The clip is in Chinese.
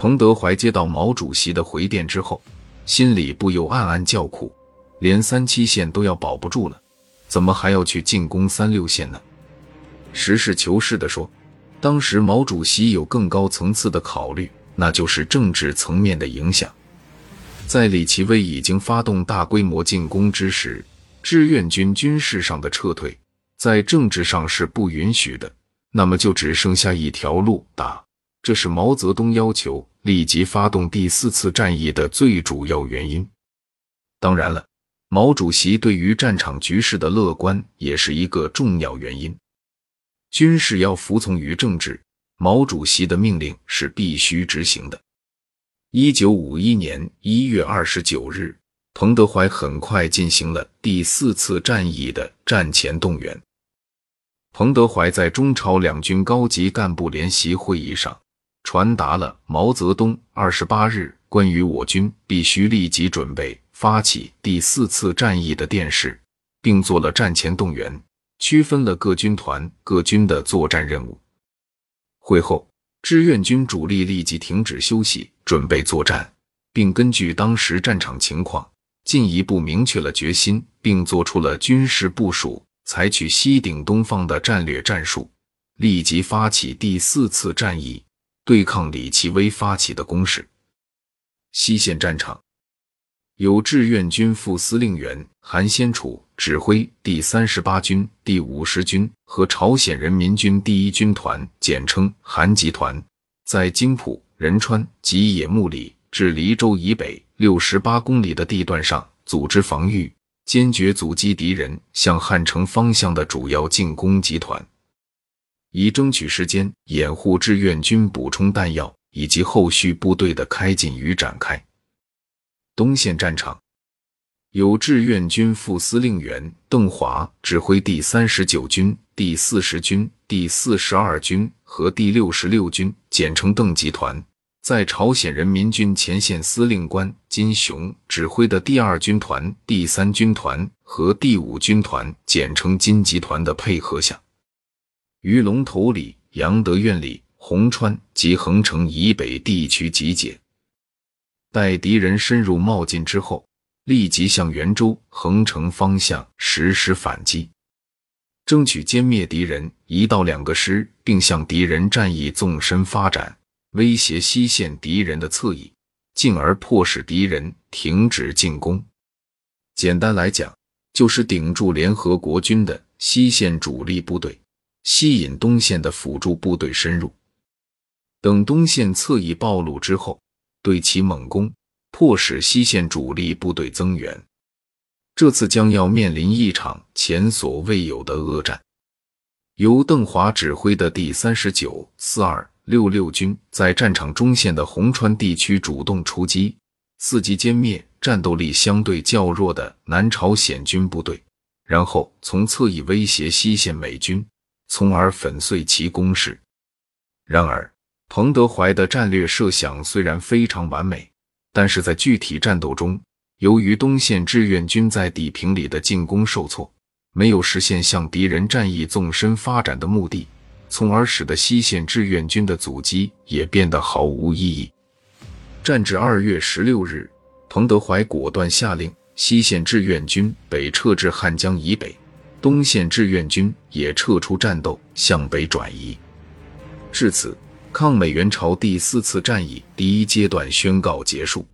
彭德怀接到毛主席的回电之后，心里不由暗暗叫苦：连三七线都要保不住了，怎么还要去进攻三六线呢？实事求是地说，当时毛主席有更高层次的考虑，那就是政治层面的影响。在李奇微已经发动大规模进攻之时，志愿军军事上的撤退，在政治上是不允许的。那么就只剩下一条路打。这是毛泽东要求立即发动第四次战役的最主要原因。当然了，毛主席对于战场局势的乐观也是一个重要原因。军事要服从于政治，毛主席的命令是必须执行的。一九五一年一月二十九日，彭德怀很快进行了第四次战役的战前动员。彭德怀在中朝两军高级干部联席会议上。传达了毛泽东二十八日关于我军必须立即准备发起第四次战役的电示，并做了战前动员，区分了各军团各军的作战任务。会后，志愿军主力立即停止休息，准备作战，并根据当时战场情况，进一步明确了决心，并做出了军事部署，采取西顶东方的战略战术，立即发起第四次战役。对抗李奇微发起的攻势。西线战场由志愿军副司令员韩先楚指挥第三十八军、第五十军和朝鲜人民军第一军团（简称韩集团）在津浦、仁川及野木里至黎州以北六十八公里的地段上组织防御，坚决阻击敌人向汉城方向的主要进攻集团。以争取时间，掩护志愿军补充弹药以及后续部队的开进与展开。东线战场由志愿军副司令员邓华指挥第三十九军、第四十军、第四十二军和第六十六军（简称邓集团）在朝鲜人民军前线司令官金雄指挥的第二军团、第三军团和第五军团（简称金集团）的配合下。于龙头里、杨德院里、红川及横城以北地区集结，待敌人深入冒进之后，立即向袁州、横城方向实施反击，争取歼灭敌人一到两个师，并向敌人战役纵深发展，威胁西线敌人的侧翼，进而迫使敌人停止进攻。简单来讲，就是顶住联合国军的西线主力部队。吸引东线的辅助部队深入，等东线侧翼暴露之后，对其猛攻，迫使西线主力部队增援。这次将要面临一场前所未有的恶战。由邓华指挥的第三十九、四二、六六军在战场中线的红川地区主动出击，伺机歼灭战斗力相对较弱的南朝鲜军部队，然后从侧翼威胁西线美军。从而粉碎其攻势。然而，彭德怀的战略设想虽然非常完美，但是在具体战斗中，由于东线志愿军在底平里的进攻受挫，没有实现向敌人战役纵深发展的目的，从而使得西线志愿军的阻击也变得毫无意义。战至二月十六日，彭德怀果断下令西线志愿军北撤至汉江以北。东线志愿军也撤出战斗，向北转移。至此，抗美援朝第四次战役第一阶段宣告结束。